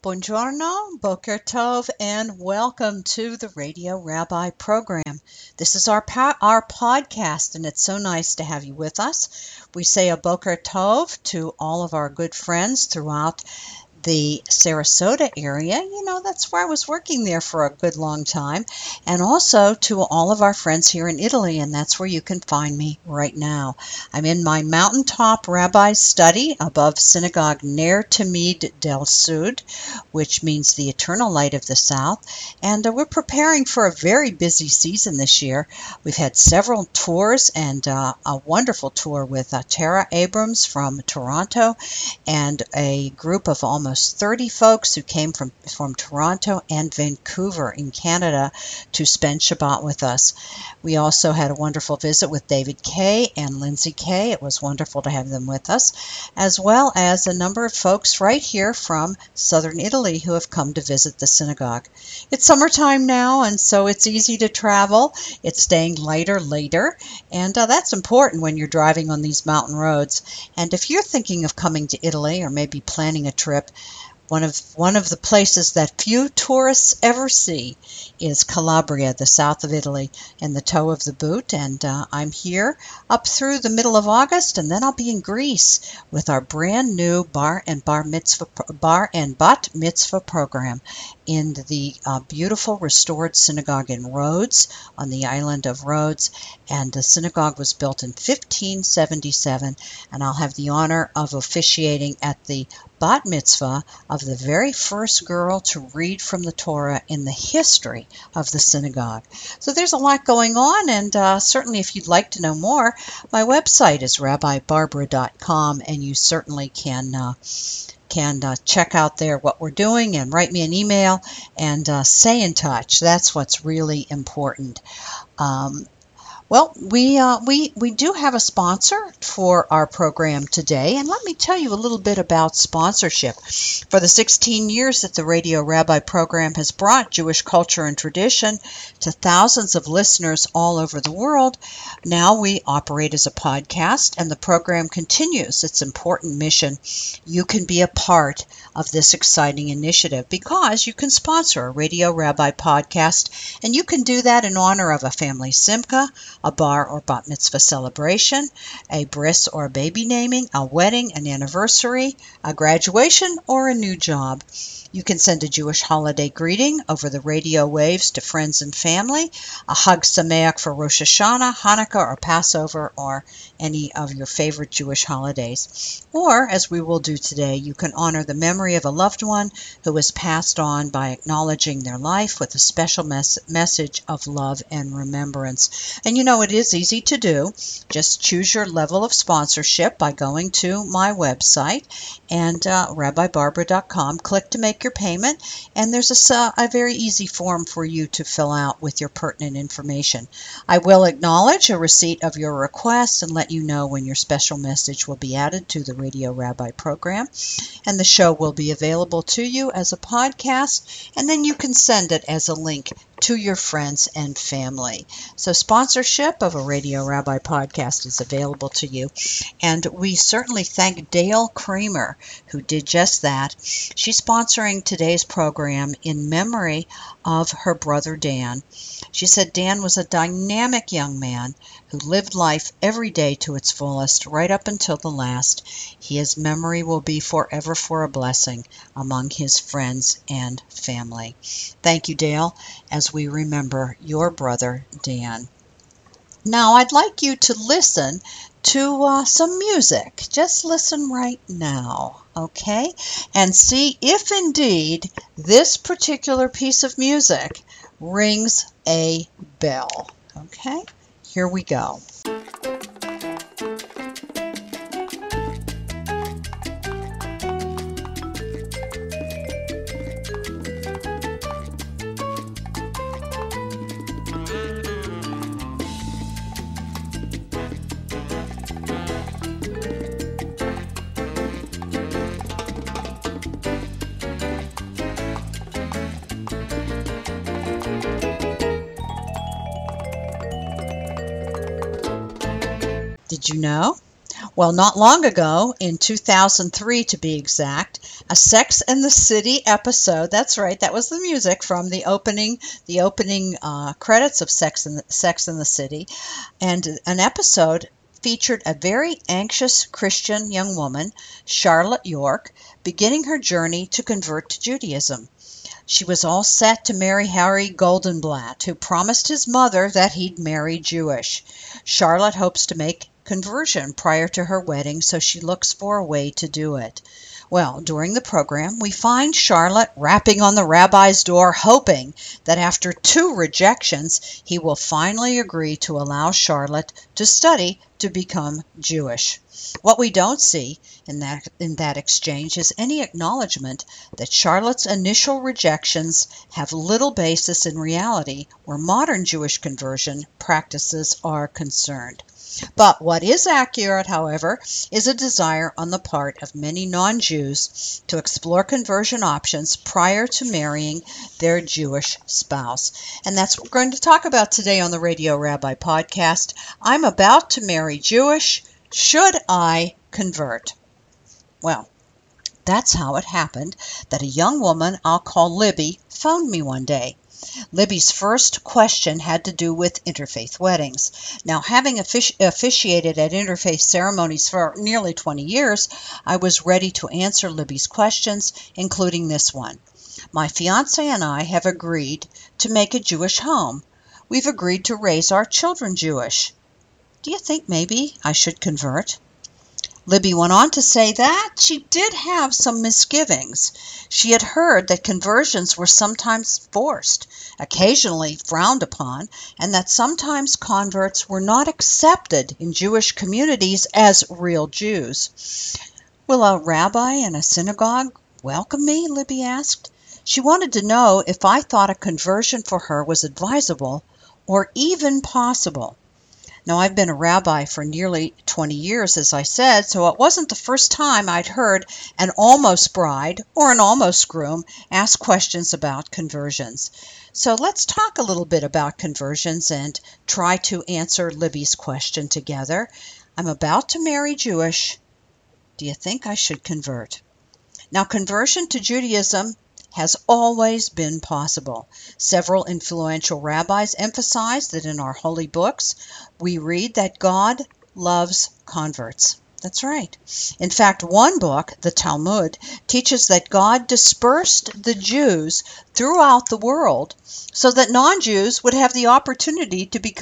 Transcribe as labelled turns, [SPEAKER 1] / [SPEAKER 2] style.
[SPEAKER 1] Buongiorno, Boker Tov, and welcome to the Radio Rabbi program. This is our po- our podcast, and it's so nice to have you with us. We say a Boker Tov to all of our good friends throughout the Sarasota area. You know, that's where I was working there for a good long time. And also to all of our friends here in Italy, and that's where you can find me right now. I'm in my mountaintop rabbi's study above Synagogue Ner Tamid del Sud, which means the eternal light of the south. And uh, we're preparing for a very busy season this year. We've had several tours and uh, a wonderful tour with uh, Tara Abrams from Toronto and a group of almost almost 30 folks who came from, from Toronto and Vancouver in Canada to spend Shabbat with us. We also had a wonderful visit with David Kay and Lindsay Kay. It was wonderful to have them with us, as well as a number of folks right here from southern Italy who have come to visit the synagogue. It's summertime now, and so it's easy to travel. It's staying lighter later, and uh, that's important when you're driving on these mountain roads. And if you're thinking of coming to Italy or maybe planning a trip, one of one of the places that few tourists ever see is Calabria, the south of Italy, in the toe of the boot. And uh, I'm here up through the middle of August, and then I'll be in Greece with our brand new bar and bar mitzvah bar and bat mitzvah program in the uh, beautiful restored synagogue in Rhodes on the island of Rhodes. And the synagogue was built in 1577, and I'll have the honor of officiating at the bat mitzvah of the very first girl to read from the Torah in the history of the synagogue. So there's a lot going on, and uh, certainly if you'd like to know more, my website is rabbibarbara.com, and you certainly can. Uh, can uh, check out there what we're doing and write me an email and uh, stay in touch. That's what's really important. Um, well, we uh, we we do have a sponsor for our program today, and let me tell you a little bit about sponsorship. For the 16 years that the Radio Rabbi program has brought Jewish culture and tradition to thousands of listeners all over the world, now we operate as a podcast, and the program continues its important mission. You can be a part of this exciting initiative because you can sponsor a Radio Rabbi podcast, and you can do that in honor of a family simcha a bar or bat mitzvah celebration, a bris or a baby naming, a wedding, an anniversary, a graduation, or a new job. You can send a Jewish holiday greeting over the radio waves to friends and family, a Hag Sameach for Rosh Hashanah, Hanukkah, or Passover, or any of your favorite Jewish holidays. Or, as we will do today, you can honor the memory of a loved one who has passed on by acknowledging their life with a special mes- message of love and remembrance. And you know, it is easy to do. Just choose your level of sponsorship by going to my website and uh, rabbibarbara.com. Click to make your payment, and there's a, a very easy form for you to fill out with your pertinent information. I will acknowledge a receipt of your request and let you know when your special message will be added to the Radio Rabbi program, and the show will be available to you as a podcast, and then you can send it as a link to your friends and family. So, sponsorship of a Radio Rabbi podcast is available to you. And we certainly thank Dale Kramer, who did just that. She's sponsoring today's program in memory of her brother Dan. She said Dan was a dynamic young man who lived life every day to its fullest, right up until the last. His memory will be forever for a blessing among his friends and family. Thank you, Dale, as we remember your brother, Dan. Now, I'd like you to listen to uh, some music. Just listen right now, okay? And see if indeed this particular piece of music rings a bell, okay? Here we go. Did you know? Well, not long ago, in 2003 to be exact, a Sex and the City episode. That's right, that was the music from the opening, the opening uh, credits of Sex and Sex and the City, and an episode featured a very anxious Christian young woman, Charlotte York, beginning her journey to convert to Judaism. She was all set to marry Harry Goldenblatt, who promised his mother that he'd marry Jewish. Charlotte hopes to make conversion prior to her wedding, so she looks for a way to do it. Well, during the program, we find Charlotte rapping on the rabbi's door, hoping that after two rejections, he will finally agree to allow Charlotte to study to become Jewish. What we don't see in that, in that exchange is any acknowledgement that Charlotte's initial rejections have little basis in reality where modern Jewish conversion practices are concerned. But what is accurate, however, is a desire on the part of many non Jews to explore conversion options prior to marrying their Jewish spouse. And that's what we're going to talk about today on the Radio Rabbi podcast. I'm about to marry Jewish. Should I convert? Well, that's how it happened that a young woman I'll call Libby phoned me one day. Libby's first question had to do with interfaith weddings. Now, having offici- officiated at interfaith ceremonies for nearly 20 years, I was ready to answer Libby's questions, including this one. My fiance and I have agreed to make a Jewish home. We've agreed to raise our children Jewish. Do you think maybe I should convert? Libby went on to say that she did have some misgivings. She had heard that conversions were sometimes forced, occasionally frowned upon, and that sometimes converts were not accepted in Jewish communities as real Jews. Will a rabbi in a synagogue welcome me? Libby asked. She wanted to know if I thought a conversion for her was advisable or even possible. Now, I've been a rabbi for nearly 20 years, as I said, so it wasn't the first time I'd heard an almost bride or an almost groom ask questions about conversions. So let's talk a little bit about conversions and try to answer Libby's question together. I'm about to marry Jewish. Do you think I should convert? Now, conversion to Judaism has always been possible. Several influential rabbis emphasize that in our holy books we read that God loves converts. That's right. In fact, one book, the Talmud, teaches that God dispersed the Jews throughout the world so that non Jews would have the opportunity to become